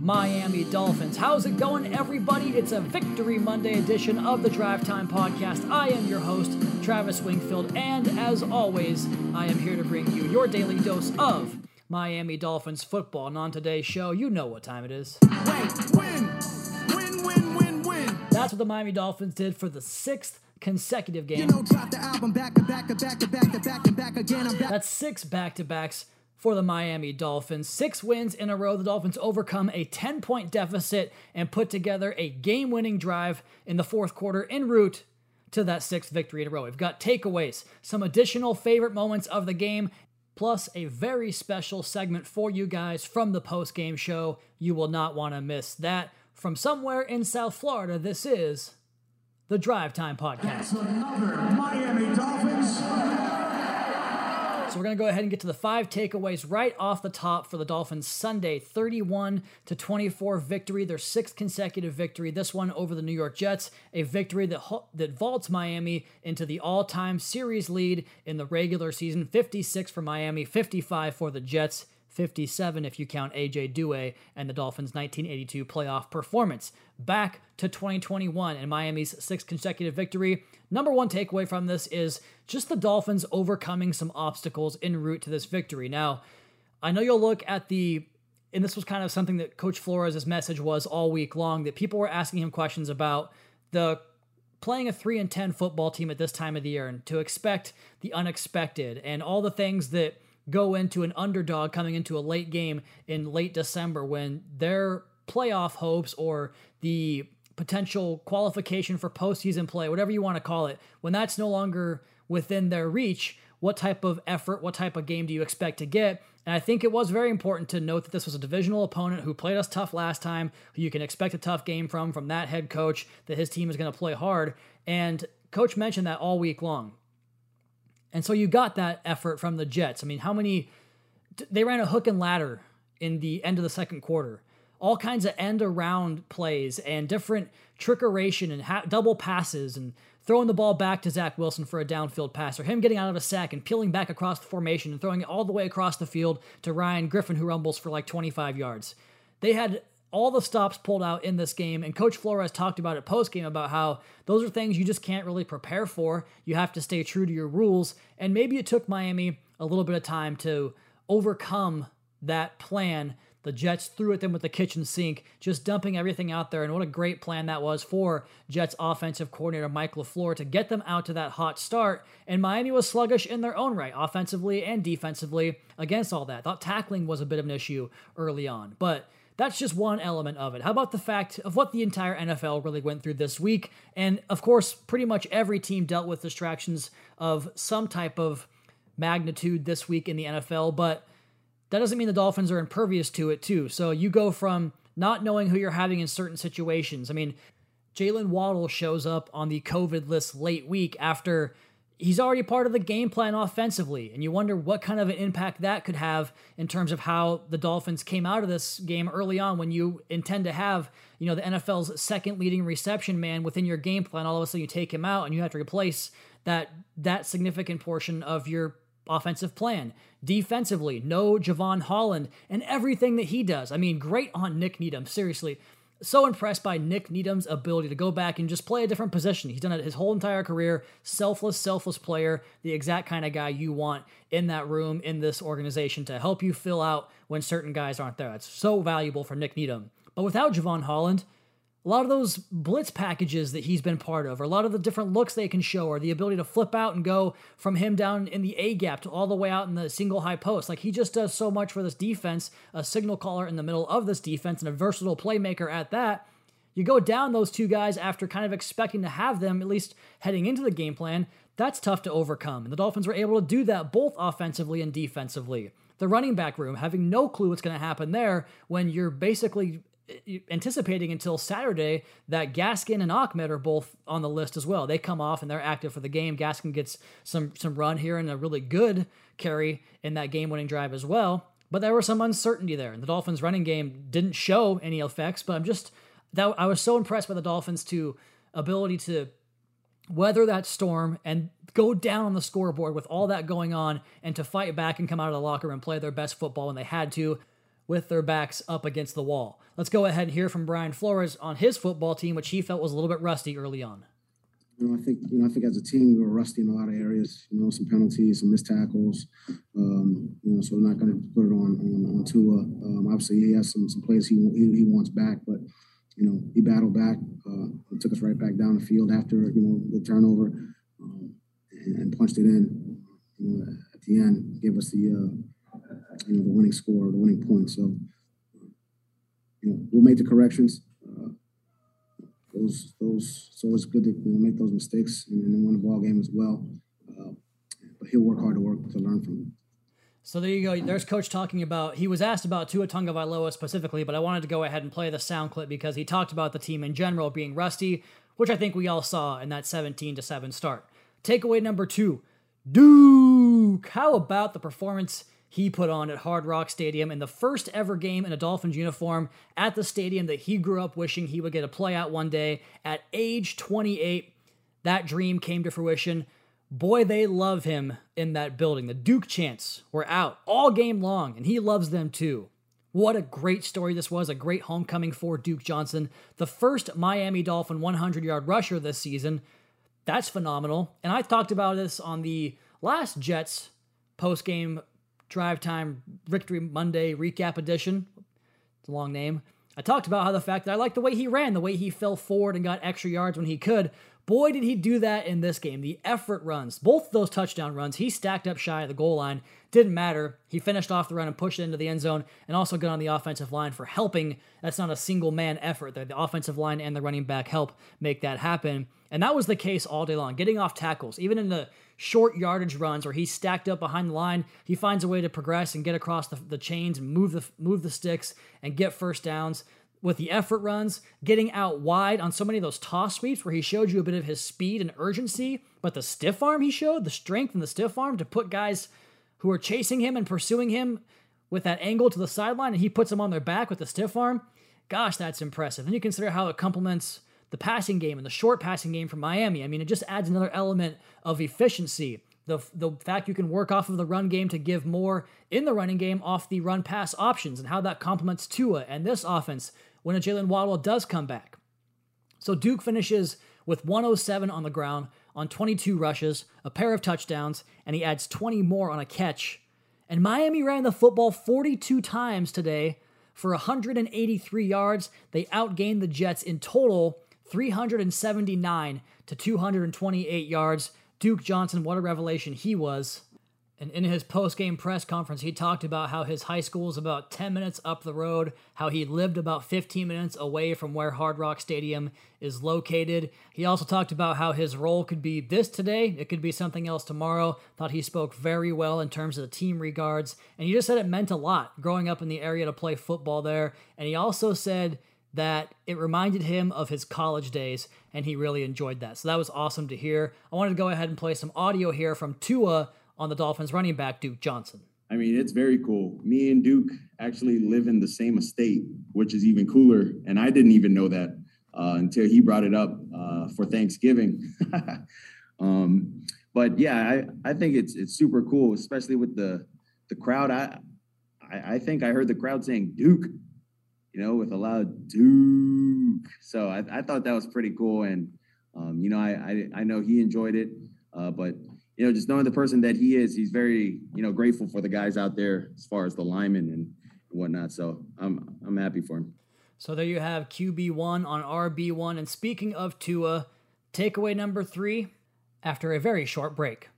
Miami Dolphins. How's it going, everybody? It's a Victory Monday edition of the Drive Time Podcast. I am your host, Travis Wingfield, and as always, I am here to bring you your daily dose of Miami Dolphins football. And on today's show, you know what time it is. Wait, win, win, win, win, win. That's what the Miami Dolphins did for the sixth consecutive game. You know, drop the album back to back back to back to back to back again. Back. That's six back to backs for the Miami Dolphins. Six wins in a row. The Dolphins overcome a 10 point deficit and put together a game winning drive in the fourth quarter en route to that sixth victory in a row. We've got takeaways, some additional favorite moments of the game, plus a very special segment for you guys from the post game show. You will not want to miss that. From somewhere in South Florida, this is the Drive Time Podcast. Another Miami Dolphins. So we're going to go ahead and get to the five takeaways right off the top for the Dolphins Sunday 31 to 24 victory, their sixth consecutive victory. This one over the New York Jets, a victory that that vaults Miami into the all-time series lead in the regular season, 56 for Miami, 55 for the Jets. 57 if you count AJ Duhe and the Dolphins' 1982 playoff performance. Back to 2021 and Miami's sixth consecutive victory. Number one takeaway from this is just the Dolphins overcoming some obstacles en route to this victory. Now, I know you'll look at the and this was kind of something that Coach Flores' message was all week long that people were asking him questions about the playing a 3 and 10 football team at this time of the year and to expect the unexpected and all the things that go into an underdog coming into a late game in late December when their playoff hopes or the potential qualification for postseason play, whatever you want to call it, when that's no longer within their reach, what type of effort, what type of game do you expect to get? And I think it was very important to note that this was a divisional opponent who played us tough last time, who you can expect a tough game from, from that head coach, that his team is going to play hard. And coach mentioned that all week long. And so you got that effort from the Jets. I mean, how many? They ran a hook and ladder in the end of the second quarter. All kinds of end around plays and different trickeration and ha- double passes and throwing the ball back to Zach Wilson for a downfield pass or him getting out of a sack and peeling back across the formation and throwing it all the way across the field to Ryan Griffin, who rumbles for like 25 yards. They had all the stops pulled out in this game, and Coach Flores talked about it post game about how those are things you just can't really prepare for. You have to stay true to your rules, and maybe it took Miami a little bit of time to overcome that plan. The Jets threw at them with the kitchen sink, just dumping everything out there. And what a great plan that was for Jets offensive coordinator Mike LaFleur to get them out to that hot start. And Miami was sluggish in their own right, offensively and defensively, against all that. Thought tackling was a bit of an issue early on. But that's just one element of it. How about the fact of what the entire NFL really went through this week? And of course, pretty much every team dealt with distractions of some type of magnitude this week in the NFL, but that doesn't mean the Dolphins are impervious to it, too. So you go from not knowing who you're having in certain situations. I mean, Jaylen Waddle shows up on the COVID list late week after he's already part of the game plan offensively. And you wonder what kind of an impact that could have in terms of how the Dolphins came out of this game early on when you intend to have, you know, the NFL's second leading reception man within your game plan. All of a sudden you take him out and you have to replace that that significant portion of your offensive plan. Defensively, no Jevon Holland and everything that he does. I mean, great on Nick Needham. Seriously, so impressed by Nick Needham's ability to go back and just play a different position. He's done it his whole entire career. Selfless, selfless player, the exact kind of guy you want in that room, in this organization to help you fill out when certain guys aren't there. It's so valuable for Nick Needham. But without Jevon Holland, a lot of those blitz packages that he's been part of, or a lot of the different looks they can show, or the ability to flip out and go from him down in the A gap to all the way out in the single high post. Like he just does so much for this defense, a signal caller in the middle of this defense, and a versatile playmaker at that. You go down those two guys after kind of expecting to have them, at least heading into the game plan. That's tough to overcome. And the Dolphins were able to do that both offensively and defensively. The running back room, having no clue what's going to happen there when you're basically anticipating until Saturday that Gaskin and Ahmed are both on the list as well. They come off and they're active for the game. Gaskin gets some some run here and a really good carry in that game-winning drive as well. But there was some uncertainty there. And the Dolphins running game didn't show any effects, but I'm just that I was so impressed by the Dolphins to ability to weather that storm and go down on the scoreboard with all that going on and to fight back and come out of the locker and play their best football when they had to with their backs up against the wall. Let's go ahead and hear from Brian Flores on his football team, which he felt was a little bit rusty early on. You know, I think you know, I think as a team we were rusty in a lot of areas. You know, some penalties, some missed tackles. Um, you know, so I'm not going to put it on on, on Tua. Um, obviously, he has some some plays he, he, he wants back, but you know, he battled back. Uh, took us right back down the field after you know the turnover, um, and, and, punched it in. You know, at the end, gave us the uh, you know the winning score, the winning point. So, you know, we'll make the corrections. Uh, those those so it's good to you know, make those mistakes and, and win the ball game as well. Uh, but he'll work hard to work to learn from. So there you go. There's Coach talking about. He was asked about Tua Tagovailoa specifically, but I wanted to go ahead and play the sound clip because he talked about the team in general being rusty, which I think we all saw in that 17 to seven start. Takeaway number two, Duke. How about the performance he put on at Hard Rock Stadium in the first ever game in a Dolphins uniform at the stadium that he grew up wishing he would get a play at one day. At age 28, that dream came to fruition. Boy, they love him in that building. The Duke chants were out all game long, and he loves them too. What a great story this was, a great homecoming for Duke Johnson, the first Miami Dolphin 100 yard rusher this season. That's phenomenal. And I talked about this on the last Jets post game drive time victory Monday recap edition. It's a long name. I talked about how the fact that I liked the way he ran, the way he fell forward and got extra yards when he could. Boy, did he do that in this game. The effort runs, both those touchdown runs, he stacked up shy of the goal line. Didn't matter. He finished off the run and pushed it into the end zone, and also good on the offensive line for helping. That's not a single man effort. The offensive line and the running back help make that happen. And that was the case all day long, getting off tackles. Even in the short yardage runs where he's stacked up behind the line, he finds a way to progress and get across the, the chains and move the, move the sticks and get first downs with the effort runs, getting out wide on so many of those toss sweeps where he showed you a bit of his speed and urgency, but the stiff arm he showed, the strength and the stiff arm to put guys who are chasing him and pursuing him with that angle to the sideline and he puts them on their back with the stiff arm. Gosh, that's impressive. Then you consider how it complements the passing game and the short passing game from Miami. I mean, it just adds another element of efficiency. The, the fact you can work off of the run game to give more in the running game off the run pass options and how that complements Tua and this offense when a Jaylen Waddle does come back. So Duke finishes with 107 on the ground on 22 rushes, a pair of touchdowns, and he adds 20 more on a catch. And Miami ran the football 42 times today for 183 yards. They outgained the Jets in total 379 to 228 yards. Duke Johnson, what a revelation he was. And in his post game press conference, he talked about how his high school is about 10 minutes up the road, how he lived about 15 minutes away from where Hard Rock Stadium is located. He also talked about how his role could be this today, it could be something else tomorrow. Thought he spoke very well in terms of the team regards. And he just said it meant a lot growing up in the area to play football there. And he also said, that it reminded him of his college days, and he really enjoyed that. So that was awesome to hear. I wanted to go ahead and play some audio here from Tua on the Dolphins running back, Duke Johnson. I mean, it's very cool. Me and Duke actually live in the same estate, which is even cooler. And I didn't even know that uh, until he brought it up uh, for Thanksgiving. um, but yeah, I, I think it's it's super cool, especially with the the crowd. I, I, I think I heard the crowd saying Duke, you know, with a loud Duke. So I, I thought that was pretty cool, and um, you know, I, I I know he enjoyed it, uh, but you know, just knowing the person that he is, he's very, you know, grateful for the guys out there as far as the linemen and whatnot. So I'm I'm happy for him. So there you have QB one on RB one. And speaking of Tua, takeaway number three, after a very short break.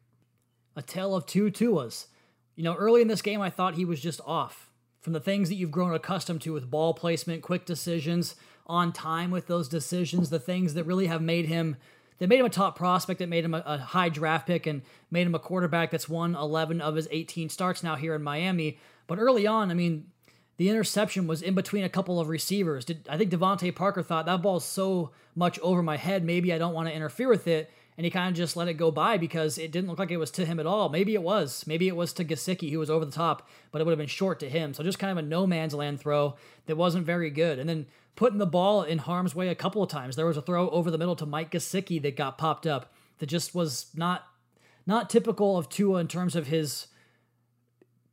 A tale of two Tuas. You know, early in this game I thought he was just off. From the things that you've grown accustomed to with ball placement, quick decisions, on time with those decisions, the things that really have made him they made him a top prospect that made him a, a, high draft pick and made him a quarterback that's won 11 of his 18 starts now here in Miami. But early on, I mean, the interception was in between a couple of receivers. Did I think DeVante Parker thought that ball's so much over my head, maybe I don't want to interfere with it, and he kind of just let it go by because it didn't look like it was to him at all. Maybe it was. Maybe it was to Gesicki who was over the top, but it would have been short to him. So just kind of a no man's land throw that wasn't very good. And then putting the ball in harm's way a couple of times. There was a throw over the middle to Mike Gesicki that got popped up that just was not not typical of Tua in terms of his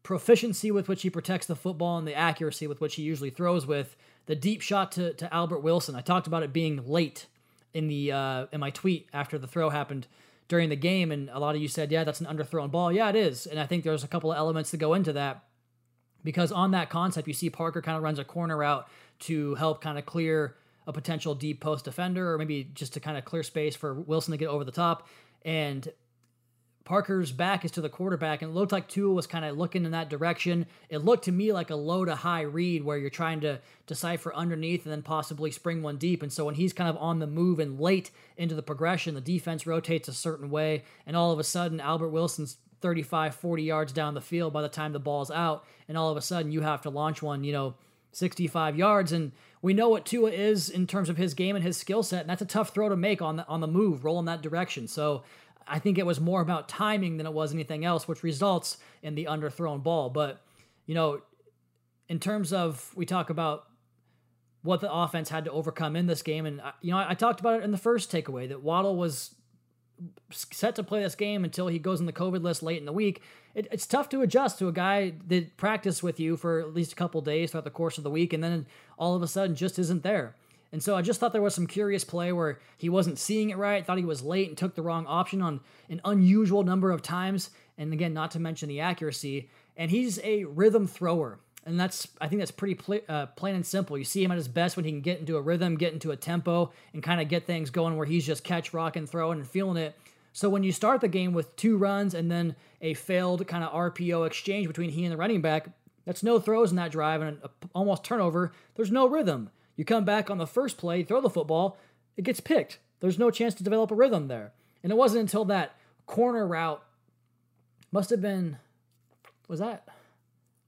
proficiency with which he protects the football and the accuracy with which he usually throws with. The deep shot to, to Albert Wilson. I talked about it being late in the uh, in my tweet after the throw happened during the game, and a lot of you said, "Yeah, that's an underthrown ball." Yeah, it is, and I think there's a couple of elements to go into that because on that concept, you see Parker kind of runs a corner out to help kind of clear a potential deep post defender, or maybe just to kind of clear space for Wilson to get over the top, and Parker's back is to the quarterback, and it looked like Tua was kind of looking in that direction. It looked to me like a low to high read where you're trying to decipher underneath and then possibly spring one deep. And so when he's kind of on the move and late into the progression, the defense rotates a certain way, and all of a sudden, Albert Wilson's 35, 40 yards down the field by the time the ball's out, and all of a sudden you have to launch one, you know, 65 yards. And we know what Tua is in terms of his game and his skill set, and that's a tough throw to make on the on the move, roll in that direction. So I think it was more about timing than it was anything else, which results in the underthrown ball. But, you know, in terms of we talk about what the offense had to overcome in this game, and, you know, I, I talked about it in the first takeaway that Waddle was set to play this game until he goes on the COVID list late in the week. It, it's tough to adjust to a guy that practiced with you for at least a couple days throughout the course of the week and then all of a sudden just isn't there. And so I just thought there was some curious play where he wasn't seeing it right, thought he was late and took the wrong option on an unusual number of times. And again, not to mention the accuracy. And he's a rhythm thrower. And that's, I think that's pretty pl- uh, plain and simple. You see him at his best when he can get into a rhythm, get into a tempo, and kind of get things going where he's just catch, rock, and throwing and feeling it. So when you start the game with two runs and then a failed kind of RPO exchange between he and the running back, that's no throws in that drive and almost turnover. There's no rhythm. You come back on the first play, throw the football, it gets picked. There's no chance to develop a rhythm there. And it wasn't until that corner route must have been was that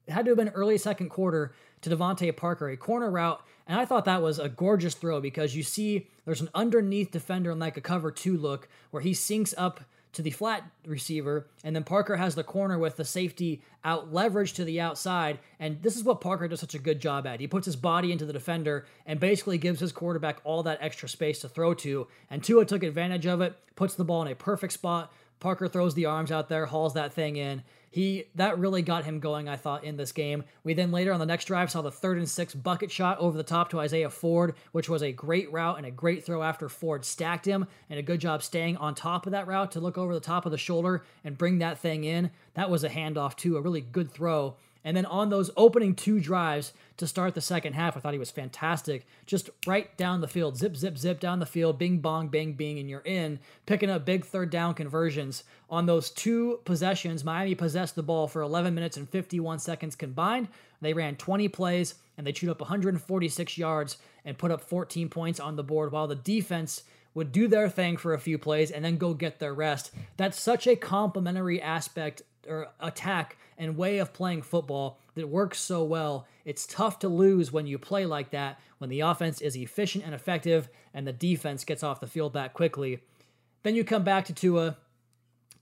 it had to have been early second quarter to DeVante Parker, a corner route, and I thought that was a gorgeous throw because you see there's an underneath defender in like a cover two look where he sinks up to the flat receiver, and then Parker has the corner with the safety out leverage to the outside. And this is what Parker does such a good job at. He puts his body into the defender and basically gives his quarterback all that extra space to throw to. And Tua took advantage of it, puts the ball in a perfect spot. Parker throws the arms out there, hauls that thing in, he that really got him going, I thought, in this game. We then later on the next drive saw the third and six bucket shot over the top to Isaiah Ford, which was a great route and a great throw after Ford stacked him, and a good job staying on top of that route to look over the top of the shoulder and bring that thing in. That was a handoff too, a really good throw and then on those opening two drives to start the second half, I thought he was fantastic. Just right down the field, zip, zip, zip down the field, bing, bong, bang, bing, and you're in. Picking up big third down conversions. On those two possessions, Miami possessed the ball for 11 minutes and 51 seconds combined. They ran 20 plays and they chewed up 146 yards and put up 14 points on the board while the defense would do their thing for a few plays and then go get their rest. That's such a complementary aspect or attack and way of playing football that works so well. It's tough to lose when you play like that, when the offense is efficient and effective and the defense gets off the field that quickly. Then you come back to Tua.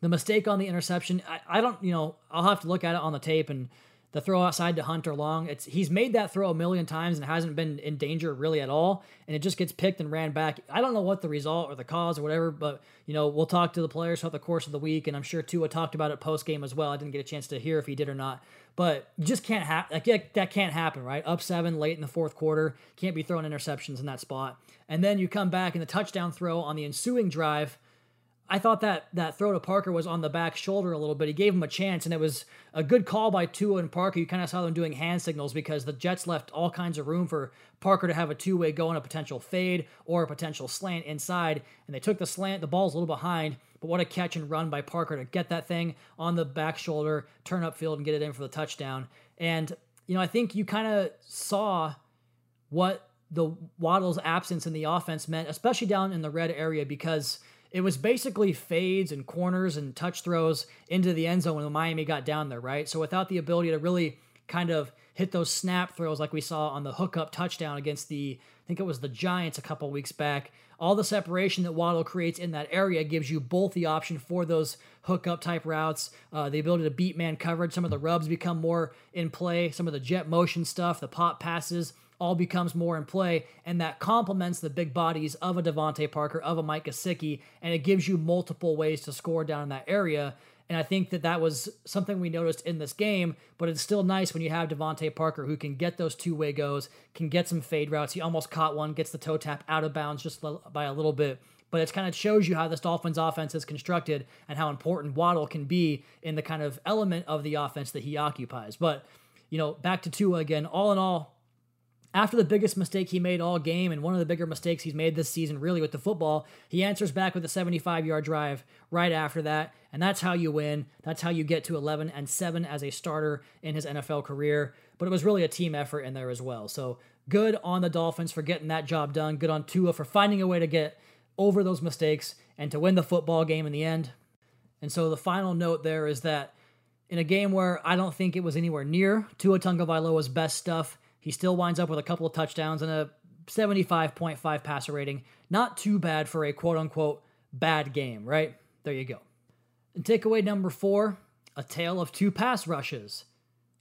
The mistake on the interception, I, I don't, you know, I'll have to look at it on the tape and the throw outside to Hunter Long. It's he's made that throw a million times and hasn't been in danger really at all, and it just gets picked and ran back. I don't know what the result or the cause or whatever, but you know we'll talk to the players throughout the course of the week, and I'm sure Tua talked about it post game as well. I didn't get a chance to hear if he did or not, but you just can't have like that can't happen, right? Up seven late in the fourth quarter, can't be throwing interceptions in that spot, and then you come back in the touchdown throw on the ensuing drive I thought that that throw to Parker was on the back shoulder a little bit. He gave him a chance, and it was a good call by Tua and Parker. You kind of saw them doing hand signals because the Jets left all kinds of room for Parker to have a two way go and a potential fade or a potential slant inside. And they took the slant. The ball's a little behind, but what a catch and run by Parker to get that thing on the back shoulder, turn up field, and get it in for the touchdown. And you know, I think you kind of saw what the Waddle's absence in the offense meant, especially down in the red area, because it was basically fades and corners and touch throws into the end zone when Miami got down there, right? So without the ability to really kind of hit those snap throws like we saw on the hookup touchdown against the, I think it was the Giants a couple weeks back. All the separation that Waddle creates in that area gives you both the option for those hookup type routes, uh, the ability to beat man coverage. Some of the rubs become more in play, some of the jet motion stuff, the pop passes all becomes more in play, and that complements the big bodies of a DeVante Parker, of a Mike Gesicki, and it gives you multiple ways to score down in that area. And I think that that was something we noticed in this game, but it's still nice when you have DeVante Parker who can get those two way goes, can get some fade routes. He almost caught one, gets the toe tap out of bounds just by a little bit. But it kind of shows you how this Dolphins offense is constructed and how important Waddle can be in the kind of element of the offense that he occupies. But, you know, back to Tua again, all in all, after the biggest mistake he made all game and one of the bigger mistakes he's made this season really with the football he answers back with a 75 yard drive right after that. And that's how you win. That's how you get to 11 and 7 as a starter in his nfl career. But it was really a team effort in there as well. So good on the dolphins for getting that job done. Good on tua for finding a way to get over those mistakes and to win the football game in the end. And so the final note there is that in a game where i don't think it was anywhere near tua Tagovailoa's best stuff he still winds up with a couple of touchdowns and a 75.5 passer rating. Not too bad for a quote unquote bad game, right? There you go. And takeaway number four a tale of two pass rushes.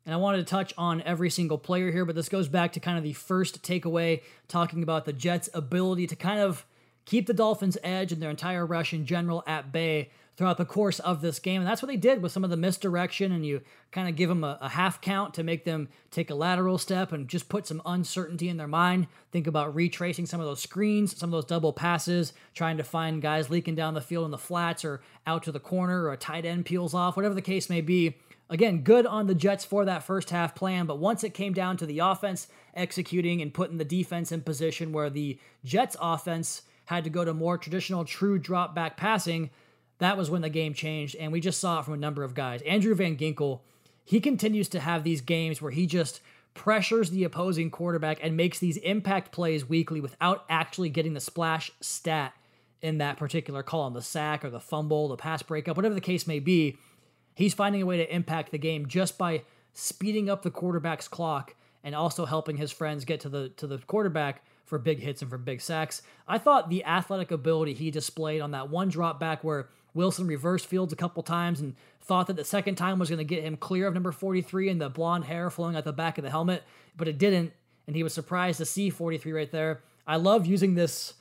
And I wanted to touch on every single player here, but this goes back to kind of the first takeaway, talking about the Jets' ability to kind of keep the Dolphins' edge and their entire rush in general at bay throughout the course of this game. And that's what they did with some of the misdirection. And you kind of give them a, a, half count to make them take a lateral step and just put some uncertainty in their mind. Think about retracing some of those screens, some of those double passes, trying to find guys leaking down the field in the flats or out to the corner or a tight end peels off, whatever the case may be. Again, good on the Jets for that first half plan, but once it came down to the offense executing and putting the defense in position where the Jets offense had to go to more traditional true drop back passing, that was when the game changed. And we just saw it from a number of guys. Andrew Van Ginkel, he continues to have these games where he just pressures the opposing quarterback and makes these impact plays weekly without actually getting the splash stat in that particular column the sack or the fumble, the pass breakup, whatever the case may be. He's finding a way to impact the game just by speeding up the quarterback's clock and also helping his friends get to the to the quarterback for big hits and for big sacks. I thought the athletic ability he displayed on that one drop back where Wilson reversed fields a couple times and thought that the second time was going to get him clear of number 43 and the blonde hair flowing out the back of the helmet, but it didn't. And he was surprised to see 43 right there. I love using this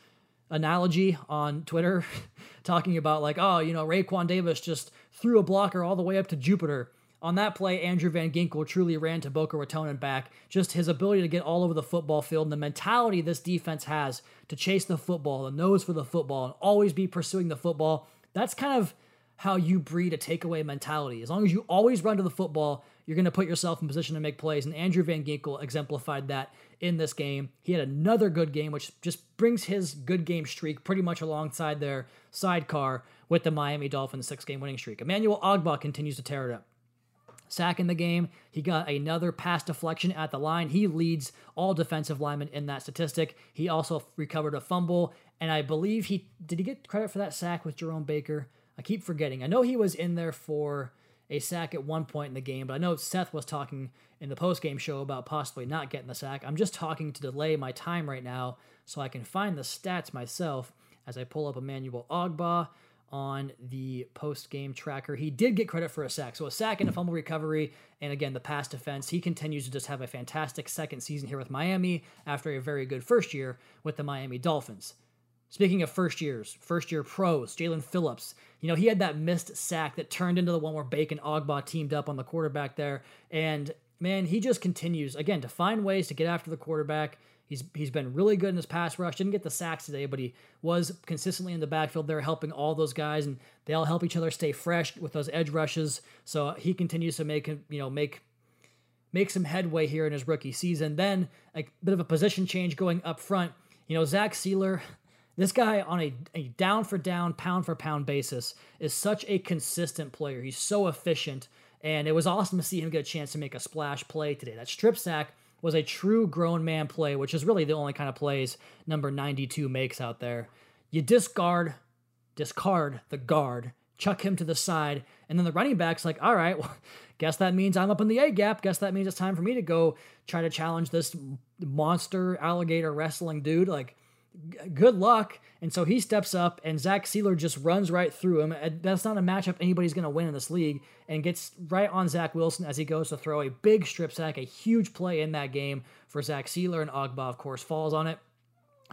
analogy on Twitter, talking about like, oh, you know, Raekwon Davis just threw a blocker all the way up to Jupiter. On that play, Andrew Van Ginkel truly ran to Boca Raton and back. Just his ability to get all over the football field and the mentality this defense has to chase the football, the nose for the football, and always be pursuing the football that's kind of how you breed a takeaway mentality. As long as you always run to the football, you're going to put yourself in position to make plays. And Andrew Van Ginkel exemplified that in this game. He had another good game, which just brings his good game streak pretty much alongside their sidecar with the Miami Dolphins six game winning streak. Emmanuel Ogbah continues to tear it up. Sack in the game. He got another pass deflection at the line. He leads all defensive linemen in that statistic. He also recovered a fumble and I believe he did he get credit for that sack with Jerome Baker? I keep forgetting. I know he was in there for a sack at one point in the game, but I know Seth was talking in the post-game show about possibly not getting the sack. I'm just talking to delay my time right now so I can find the stats myself as I pull up Emmanuel Ogbah on the post-game tracker. He did get credit for a sack. So a sack and a fumble recovery and again the pass defense. He continues to just have a fantastic second season here with Miami after a very good first year with the Miami Dolphins. Speaking of first years, first year pros, Jaelan Phillips, you know, he had that missed sack that turned into the one where Bacon Ogbah teamed up on the quarterback there. And man, he just continues, again, to find ways to get after the quarterback. He's he's been really good in his pass rush. Didn't get the sacks today, but he was consistently in the backfield there helping all those guys and they all help each other stay fresh with those edge rushes. So he continues to make you know make make some headway here in his rookie season. Then a bit of a position change going up front. You know, Zach Sieler, this guy, on a, a down for down, pound for pound basis, is such a consistent player. He's so efficient, and it was awesome to see him get a chance to make a splash play today. That strip sack was a true grown man play, which is really the only kind of plays number 92 makes out there. You discard discard the guard chuck him to the side. And then the running back's like, all right, well, guess that means I'm up in the A gap. Guess that means it's time for me to go try to challenge this monster alligator wrestling dude. Like, good luck. And so he steps up, and Zach Sieler just runs right through him. That's not a matchup anybody's going to win in this league, and gets right on Zach Wilson as he goes to throw a big strip sack, a huge play in that game for Zach Sieler, and Ogbah, of course, falls on it.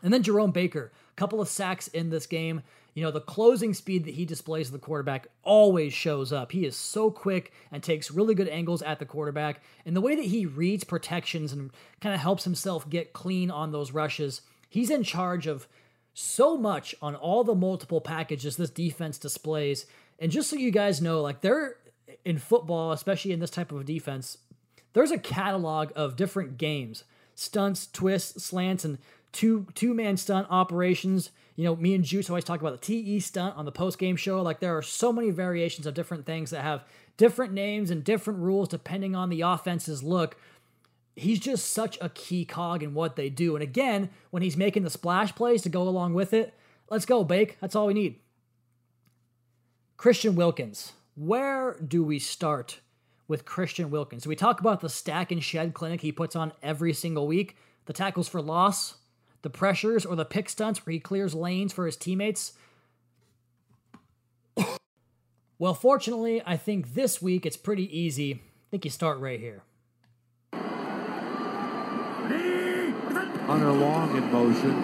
And then Jerome Baker, a couple of sacks in this game. You know, the closing speed that he displays as the quarterback always shows up. He is so quick and takes really good angles at the quarterback. And the way that he reads protections and kind of helps himself get clean on those rushes, he's in charge of so much on all the multiple packages this defense displays. And just so you guys know, like they're in football, especially in this type of defense, there's a catalog of different games, stunts, twists, slants, and two two man stunt operations. You know, me and Juice always talk about the TE stunt on the post game show. Like there are so many variations of different things that have different names and different rules depending on the offense's look. He's just such a key cog in what they do. And again, when he's making the splash plays to go along with it, let's go, Bake. That's all we need. Christian Wilkins. Where do we start with Christian Wilkins? We talk about the stack and shed clinic he puts on every single week? The tackles for loss, the pressures or the pick stunts where he clears lanes for his teammates. well, fortunately, I think this week it's pretty easy. I think you start right here. Hunter Long in motion.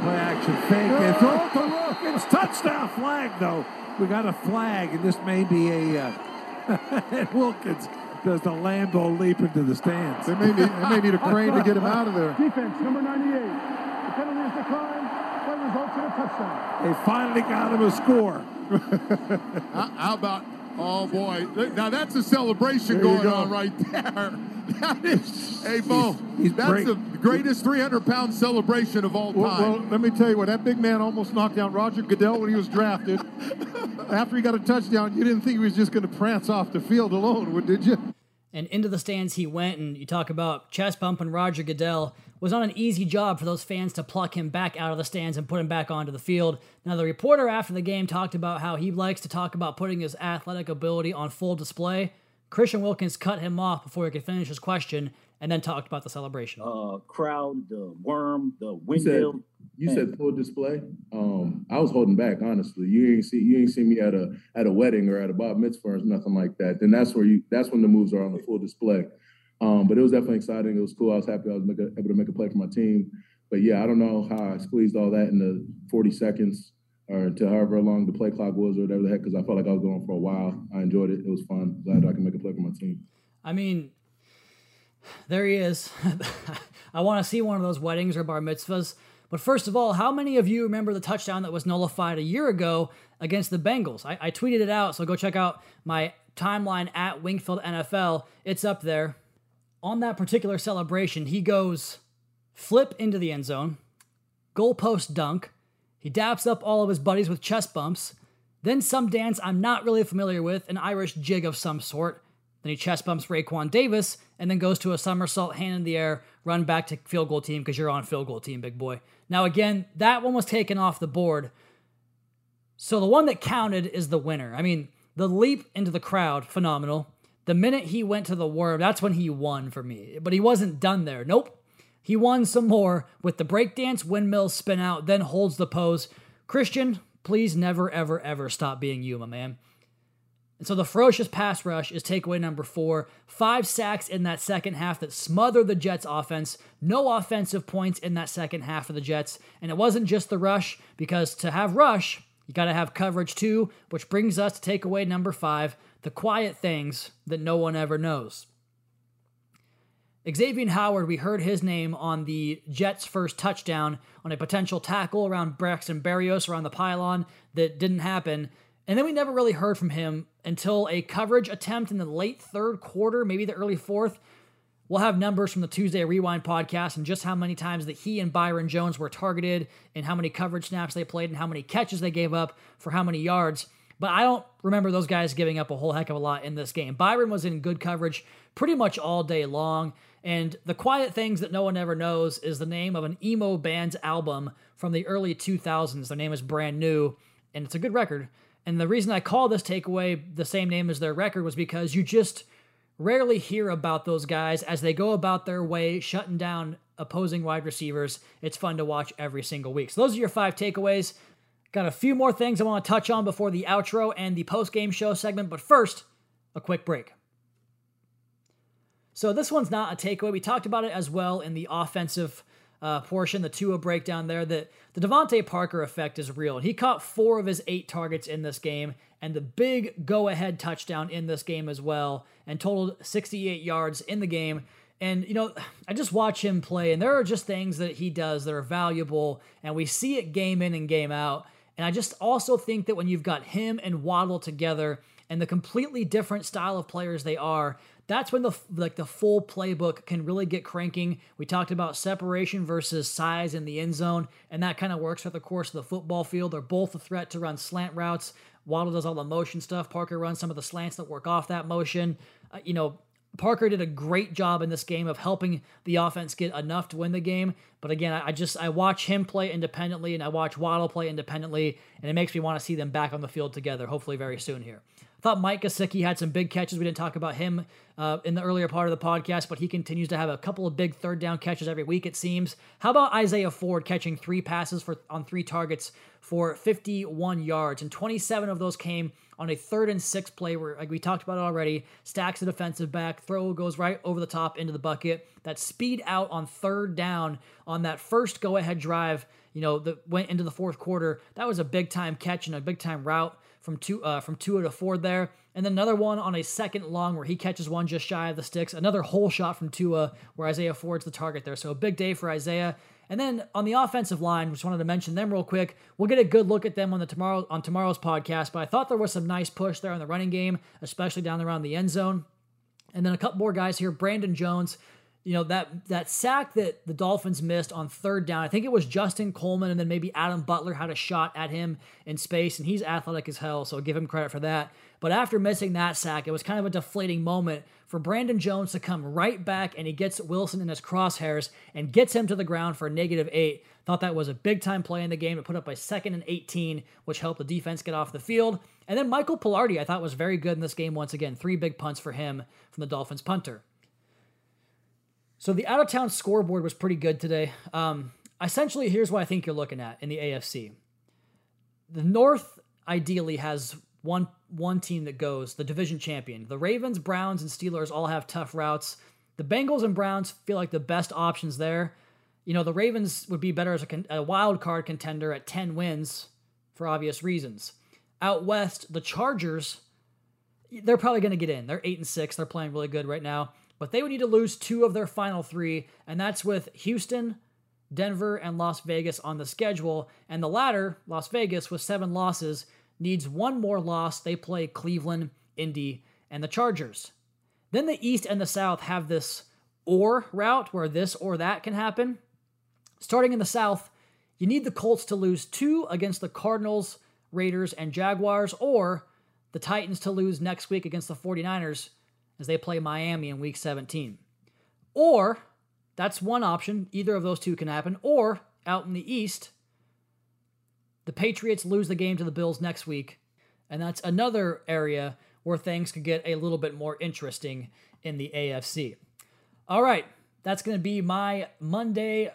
Play action fake. And throw to Wilkins. Touchdown flag, though. We got a flag, and this may be a. Uh, Wilkins does the Lambeau leap into the stands. They may need, they may need a crane to get him out of there. Defense, number 98. The penalty is declined. That results in a touchdown. They finally got him a score. how, how about, oh boy, now that's a celebration There going go. on right there. That is, hey, Bo, he's that's break- the greatest 300 pound celebration of all time. Well, well, let me tell you what, that big man almost knocked down Roger Goodell when he was drafted. After he got a touchdown, you didn't think he was just going to prance off the field alone, did you? And into the stands he went, and you talk about chest bumping Roger Goodell. Was not an easy job for those fans to pluck him back out of the stands and put him back onto the field. Now, the reporter after the game talked about how he likes to talk about putting his athletic ability on full display. Christian Wilkins cut him off before he could finish his question and then talked about the celebration. uh, crowd, the worm, the You said, windmill. you said full display. Um, I was holding back, honestly. You ain't see you ain't see me at a at a wedding or at a bar mitzvah or nothing like that. Then that's where you that's when the moves are on the full display. Um, but it was definitely exciting. It was cool. I was happy I was make a, able to make a play for my team. But yeah, I don't know how I squeezed all that into 40 seconds or to however long the play clock was or whatever the heck, because I felt like I was going for a while. I enjoyed it. It was fun. Glad I can make a play for my team. I mean, there he is. I want to see one of those weddings or bar mitzvahs. But first of all, how many of you remember the touchdown that was nullified a year ago against the Bengals? I, I tweeted it out, so go check out my timeline at Wingfield NFL. It's up there. On that particular celebration, he goes flip into the end zone, goalpost dunk. He daps up all of his buddies with chest bumps. Then some dance I'm not really familiar with, an Irish jig of some sort. Then he chest bumps Raekwon Davis and then goes to a somersault, hand in the air, run back to field goal team because you're on field goal team, big boy. Now, again, that one was taken off the board. So the one that counted is the winner. I mean, the leap into the crowd, phenomenal. The minute he went to the worm, that's when he won for me. But he wasn't done there. Nope. He won some more with the breakdance, windmill spin out, then holds the pose. Christian, please never, ever, ever stop being you, my man. And so the ferocious pass rush is takeaway number four. Five sacks in that second half that smothered the Jets' offense. No offensive points in that second half of the Jets. And it wasn't just the rush, because to have rush, you got to have coverage too, which brings us to takeaway number five the quiet things that no one ever knows. Xavier Howard, we heard his name on the Jets' first touchdown on a potential tackle around Braxton Berrios around the pylon that didn't happen. And then we never really heard from him until a coverage attempt in the late third quarter, maybe the early fourth. We'll have numbers from the Tuesday Rewind podcast and just how many times that he and Byron Jones were targeted and how many coverage snaps they played and how many catches they gave up for how many yards. But I don't remember those guys giving up a whole heck of a lot in this game. Byron was in good coverage pretty much all day long. And The Quiet Things That No One Ever Knows is the name of an emo band's album from the early 2000s. Their name is brand new, and it's a good record. And the reason I call this takeaway the same name as their record was because you just rarely hear about those guys as they go about their way shutting down opposing wide receivers. It's fun to watch every single week. So those are your five takeaways. Got a few more things I want to touch on before the outro and the post game show segment, but first, a quick break. So this one's not a takeaway. We talked about it as well in the offensive uh, portion, the Tua breakdown there, that the DeVante Parker effect is real. He caught four of his eight targets in this game, and the big go ahead touchdown in this game as well, and totaled 68 yards in the game. And, you know, I just watch him play, and there are just things that he does that are valuable, and we see it game in and game out. And I just also think that when you've got him and Waddle together and the completely different style of players they are, that's when the like the full playbook can really get cranking. We talked about separation versus size in the end zone, and that kind of works for the course of the football field. They're both a threat to run slant routes. Waddle does all the motion stuff. Parker runs some of the slants that work off that motion. Uh, you know, Parker did a great job in this game of helping the offense get enough to win the game. But again, I just I watch him play independently and I watch Waddle play independently, and it makes me want to see them back on the field together, hopefully very soon here. Thought Mike Gesicki had some big catches. We didn't talk about him uh, in the earlier part of the podcast, but he continues to have a couple of big third down catches every week, it seems. How about Isaiah Ford catching three passes for on three targets for 51 yards? And 27 of those came on a third and six play where, like we talked about already, stacks a defensive back, throw goes right over the top into the bucket. That speed out on third down on that first go ahead drive, you know, that went into the fourth quarter. That was a big time catch and a big time route from two uh, from Tua to Ford there, and then another one on a second long where he catches one just shy of the sticks. Another hole shot from Tua where Isaiah Ford's the target there. So a big day for Isaiah. And then on the offensive line, just wanted to mention them real quick. We'll get a good look at them on the tomorrow on tomorrow's podcast. But I thought there was some nice push there in the running game, especially down around the end zone. And then a couple more guys here. Brandon Jones you know that that sack that the Dolphins missed on third down. I think it was Justin Coleman and then maybe Adam Butler had a shot at him in space, and he's athletic as hell, so give him credit for that. But after missing that sack, it was kind of a deflating moment for Brandon Jones to come right back, and he gets Wilson in his crosshairs and gets him to the ground for a negative eight. Thought that was a big time play in the game to put up a second and 18, which helped the defense get off the field. And then Michael Palardy, I thought was very good in this game once again. Three big punts for him from the Dolphins punter. So the out of town scoreboard was pretty good today. Um, essentially, here's what I think you're looking at in the AFC. The North ideally has one one team that goes the division champion. The Ravens, Browns, and Steelers all have tough routes. The Bengals and Browns feel like the best options there. You know, the Ravens would be better as a, a wild card contender at 10 wins for obvious reasons. Out west, the Chargers, they're probably going to get in. They're 8 and 6. They're playing really good right now but they would need to lose two of their final three, and that's with Houston, Denver, and Las Vegas on the schedule. And the latter, Las Vegas, with seven losses, needs one more loss. They play Cleveland, Indy, and the Chargers. Then the East and the South have this or route where this or that can happen. Starting in the South, you need the Colts to lose two against the Cardinals, Raiders, and Jaguars, or the Titans to lose next week against the 49ers as they play Miami in week 17. Or, that's one option, either of those two can happen. Or, out in the East, the Patriots lose the game to the Bills next week. And that's another area where things could get a little bit more interesting in the AFC. All right, that's going to be my Monday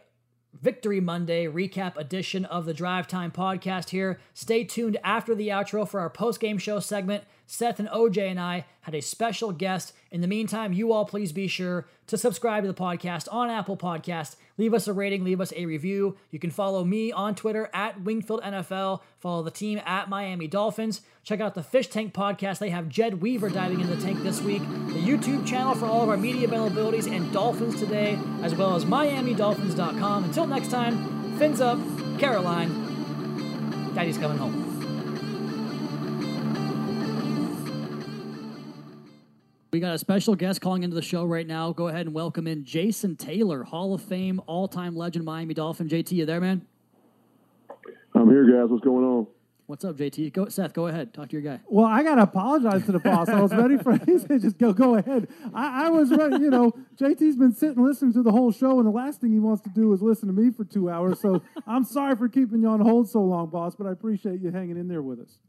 Victory Monday recap edition of the Drive Time podcast here. Stay tuned after the outro for our post game show segment. Seth and OJ and I had a special guest. In the meantime, you all please be sure to subscribe to the podcast on Apple Podcast. Leave us a rating, leave us a review. You can follow me on Twitter at Wingfield NFL. Follow the team at Miami Dolphins. Check out the Fish Tank podcast. They have Jed Weaver diving into the tank this week. The YouTube channel for all of our media availabilities and Dolphins Today, as well as MiamiDolphins.com. Until next time, fins up, Caroline. Daddy's coming home. We got a special guest calling into the show right now. Go ahead and welcome in Jason Taylor, Hall of Fame, all-time legend, Miami Dolphin. JT, you there, man? I'm here, guys. What's going on? What's up, JT? Go, Seth. Go ahead. Talk to your guy. Well, I gotta apologize to the boss. I was ready for he said just go go ahead. I, I was ready. You know, JT's been sitting listening to the whole show, and the last thing he wants to do is listen to me for two hours. So I'm sorry for keeping you on hold so long, boss. But I appreciate you hanging in there with us.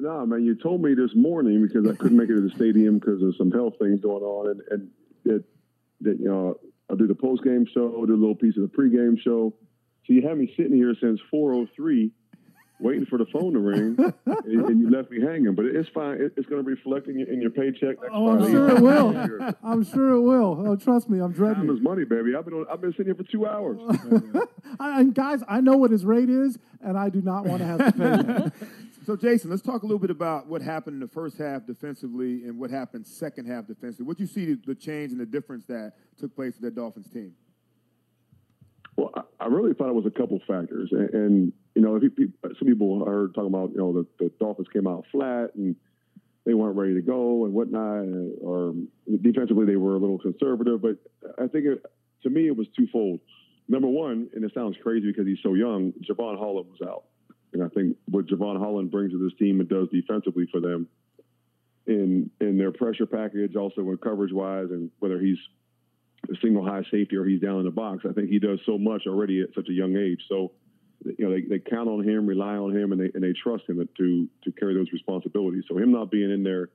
No, man, you told me this morning because I couldn't make it to the stadium because of some health things going on, and and that that you know I'll do the post game show, do a little piece of the pregame show. So you had me sitting here since 4:03, waiting for the phone to ring, and, and you left me hanging. But it's fine. It, it's going to reflect in your, in your paycheck next Oh, I'm sure it will. I'm sure it will. Oh, trust me, I'm dreading Time it. is money, baby. I've been on, I've been sitting here for two hours. And guys, I know what his rate is, and I do not want to have to pay that. So, Jason, let's talk a little bit about what happened in the first half defensively and what happened second half defensively. What do you see the, change and the difference that took place with that Dolphins team? Well, I, really thought it was a couple factors, and, and you know, some people heard talking about you know the, the Dolphins came out flat and they weren't ready to go and whatnot, or defensively they were a little conservative. But I think it, to me it was twofold. Number one, and it sounds crazy because he's so young, Jevon Holland was out, and I think what Jevon Holland brings to this team and does defensively for them in in their pressure package, also in coverage wise, and whether he's a single high safety or he's down in the box. I think he does so much already at such a young age. So, you know, they, they count on him, rely on him, and they and they trust him to to carry those responsibilities. So him not being in there,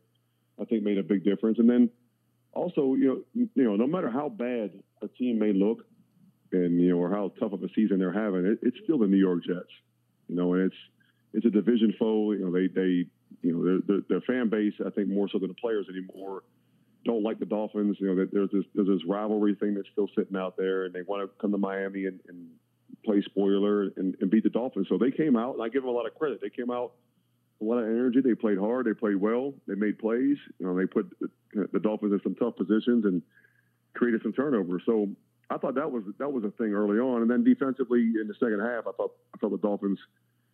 I think made a big difference. And then also, you know, you know, no matter how bad a team may look, and you know, or how tough of a season they're having, it, it's still the New York Jets. You know, and it's it's a division foe. You know, they they you know their, their, fan base, I think more so than the players anymore, don't like the Dolphins. You know, there's this there's this rivalry thing that's still sitting out there, and they want to come to Miami and, and play spoiler and, and beat the Dolphins. So they came out, and I give them a lot of credit. They came out a lot of energy. They played hard. They played well. They made plays. You know, they put the, the Dolphins in some tough positions and created some turnovers. So I thought that was that was a thing early on, and then defensively in the second half, I thought I thought the Dolphins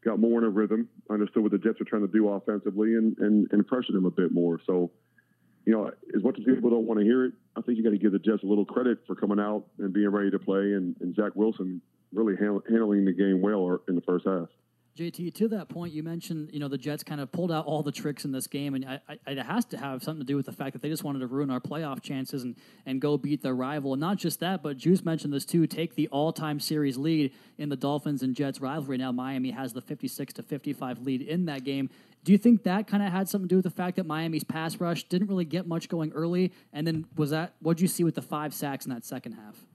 got more in a rhythm, understood what the Jets were trying to do offensively, and and, and pressured them a bit more. So you know, as much as people don't want to hear it, I think you got to give the Jets a little credit for coming out and being ready to play, and, and Zach Wilson really handling the game well uh, in the first half. JT, to that point, you mentioned you know the Jets kind of pulled out all the tricks in this game, and I, I, it has to have something to do with the fact that they just wanted to ruin our playoff chances and and go beat their rival. And not just that, but Juice mentioned this too: take the all-time series lead in the Dolphins and Jets rivalry. Now Miami has the 56 to 55 lead in that game. Do you think that kind of had something to do with the fact that Miami's pass rush didn't really get much going early, and then was that what did you see with the five sacks in that second half?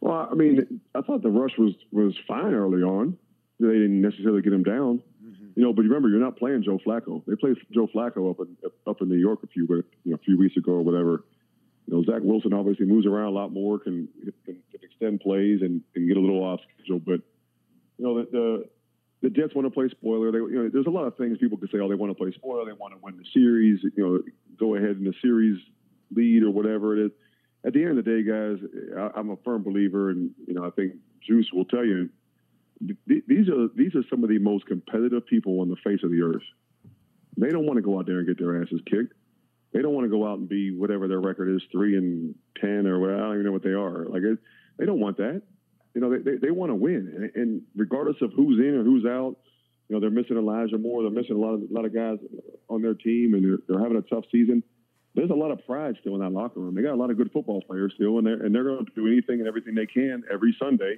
Well, I mean, I thought the rush was was fine early on. They didn't necessarily get him down, mm-hmm. you know. But remember, you're not playing Joe Flacco. They played Joe Flacco up in up in New York a few you know a few weeks ago or whatever. You know, Zach Wilson obviously moves around a lot more, can can, can extend plays and, and get a little off schedule. But you know, the, the the Jets want to play spoiler. They, you know, there's a lot of things people could say. Oh, they want to play spoiler. They want to win the series. You know, go ahead in the series lead or whatever it is. At the end of the day, guys, I, I'm a firm believer, and you know, I think Juice will tell you th- these are these are some of the most competitive people on the face of the earth. They don't want to go out there and get their asses kicked. They don't want to go out and be whatever their record is, three and ten or whatever. I don't even know what they are. Like it, they don't want that. You know, they, they, they want to win, and, and regardless of who's in or who's out, you know, they're missing Elijah Moore. They're missing a lot of a lot of guys on their team, and they're, they're having a tough season. There's a lot of pride still in that locker room. They got a lot of good football players still, and they're and they're going to do anything and everything they can every Sunday,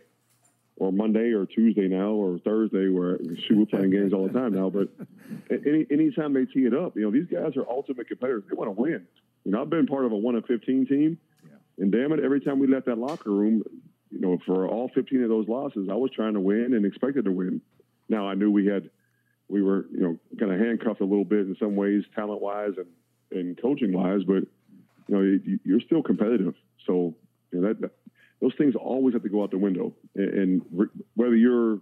or Monday or Tuesday now or Thursday. Where shoot, we're playing games all the time now, but any anytime they tee it up, you know, these guys are ultimate competitors. They want to win. You know, I've been part of a one of fifteen team, and damn it, every time we left that locker room, you know, for all 15 of those losses, I was trying to win and expected to win. Now I knew we had, we were, you know, kind of handcuffed a little bit in some ways, talent wise and, and coaching wise, but you know, you, you're still competitive. So you know that those things always have to go out the window. And, and re- whether you're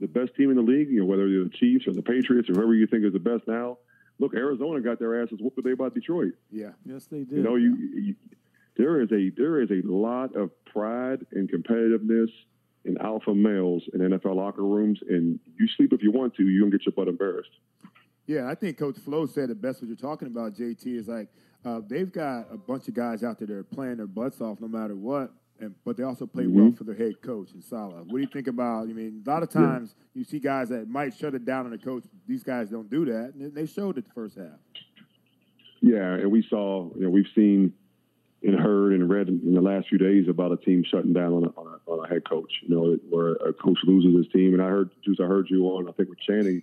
the best team in the league, you know, whether you're the Chiefs or the Patriots or whoever you think is the best now, look, Arizona got their asses whooped today by Detroit. Yeah. Yes, they did. You know, you, you there is a there is a lot of pride and competitiveness in alpha males in NFL locker rooms, and you sleep if you want to, you don't get your butt embarrassed. Yeah, I think Coach Flo said the best. What you're talking about, JT, is like uh, they've got a bunch of guys out there that are playing their butts off no matter what, and but they also play well Mhm. for their head coach and Saleh. What do you think about? I mean, a lot of times you see guys that might shut it down on the coach. These guys don't do that, and they showed it the first half. Yeah, and we saw, you know, we've seen and heard and read in the last few days about a team shutting down on a, on a, on a head coach. You know, where a coach loses his team, and I heard, Juice, I heard you on, I think with Channing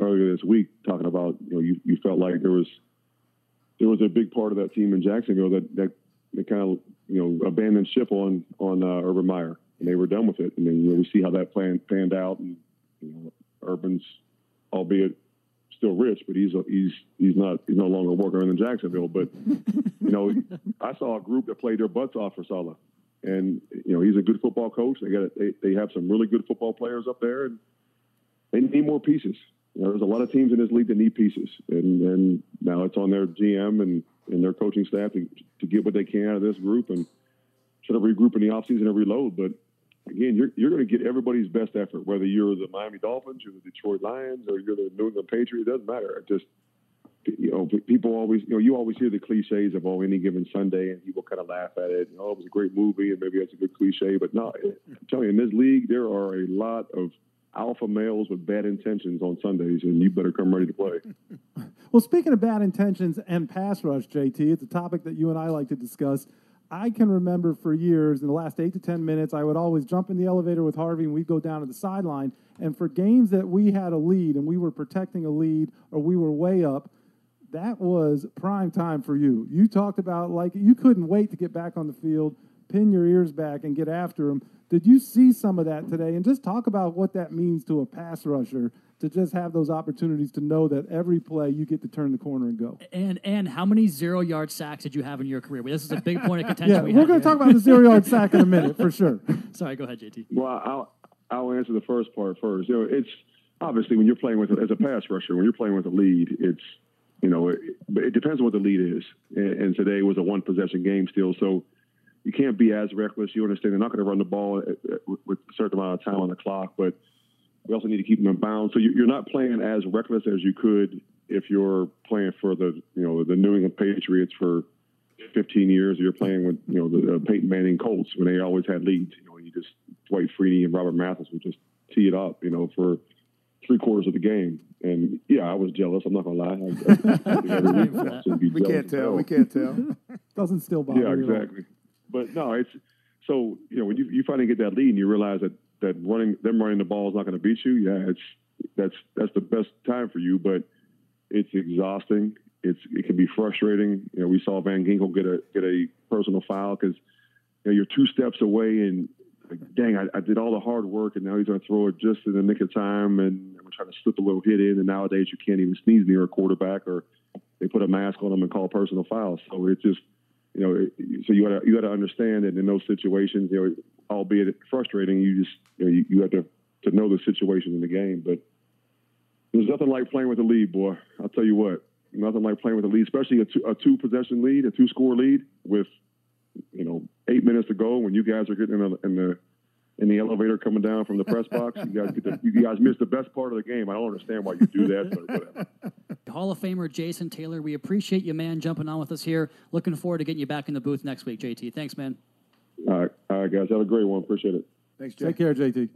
earlier this week talking about you know you, you felt like there was there was a big part of that team in Jacksonville that that, that kind of you know abandoned ship on on uh, Urban Meyer and they were done with it. And then you know, we see how that plan panned out. And you know, Urban's, albeit still rich, but he's he's he's not he's no longer working in Jacksonville. But you know, I saw a group that played their butts off for Saleh, and you know he's a good football coach. They got they they have some really good football players up there, and they need more pieces. You know, there's a lot of teams in this league that need pieces, and and now it's on their GM and and their coaching staff to to get what they can out of this group and sort of regroup in the offseason and reload. But again, you're, you're going to get everybody's best effort, whether you're the Miami Dolphins, you're the Detroit Lions, or you're the New England Patriots. It doesn't matter. It just you know, people always, you know, you always hear the cliches of oh, any given Sunday, and people kind of laugh at it. Oh, it was a great movie, and maybe that's a good cliche, but no, I'm telling you, in this league, there are a lot of alpha males with bad intentions on Sundays, and you better come ready to play. well, speaking of bad intentions and pass rush, JT, it's a topic that you and I like to discuss. I can remember for years in the last eight to 10 minutes, I would always jump in the elevator with Harvey and we'd go down to the sideline. And for games that we had a lead and we were protecting a lead or we were way up, that was prime time for you. You talked about like you couldn't wait to get back on the field, pin your ears back, and get after them. Did you see some of that today? And just talk about what that means to a pass rusher to just have those opportunities to know that every play you get to turn the corner and go. And and how many zero yard sacks did you have in your career? This is a big point of contention. yeah, we are going to talk about the zero yard sack in a minute for sure. Sorry, go ahead, JT. Well, I'll I'll answer the first part first. You know, it's obviously when you're playing with as a pass rusher, when you're playing with a lead, it's you know, it, it depends on what the lead is. And, and today was a one possession game still, so you can't be as reckless. You understand they're not going to run the ball with a certain amount of time on the clock, but we also need to keep them in bounds. So you're not playing as reckless as you could if you're playing for the you know the New England Patriots for 15 years. Or you're playing with you know the uh, Peyton Manning Colts when they always had leads. You know, you just Dwight Freeney and Robert Mathis would just tee it up. You know for three quarters of the game. And yeah, I was jealous. I'm not gonna lie. I, I, we can't tell. We can't tell. Doesn't still bother. Yeah, exactly. But no, it's so you know when you, you finally get that lead and you realize that that running them running the ball is not going to beat you. Yeah, it's that's that's the best time for you, but it's exhausting. It's it can be frustrating. You know, we saw Van Ginkel get a get a personal foul because you know you're two steps away and like, dang, I, I, did all the hard work and now he's going to throw it just in the nick of time and I'm trying to slip a little hit in. And nowadays you can't even sneeze near a quarterback or they put a mask on them and call personal fouls. So it's just you know, so you got to you got to understand that in those situations, you know, albeit frustrating, you just you, know, you, you have to to know the situation in the game. But there's nothing like playing with a lead, boy. I'll tell you what, nothing like playing with a lead, especially a two, a two possession lead, a two score lead with you know eight minutes to go when you guys are getting in the, in the in the elevator coming down from the press box. You guys get the, you guys missed the best part of the game. I don't understand why you do that, but whatever. Hall of Famer Jason Taylor, we appreciate you, man, jumping on with us here. Looking forward to getting you back in the booth next week, JT. Thanks, man. All right, all right, guys. Have a great one. Appreciate it. Thanks, Jay. Take care, JT.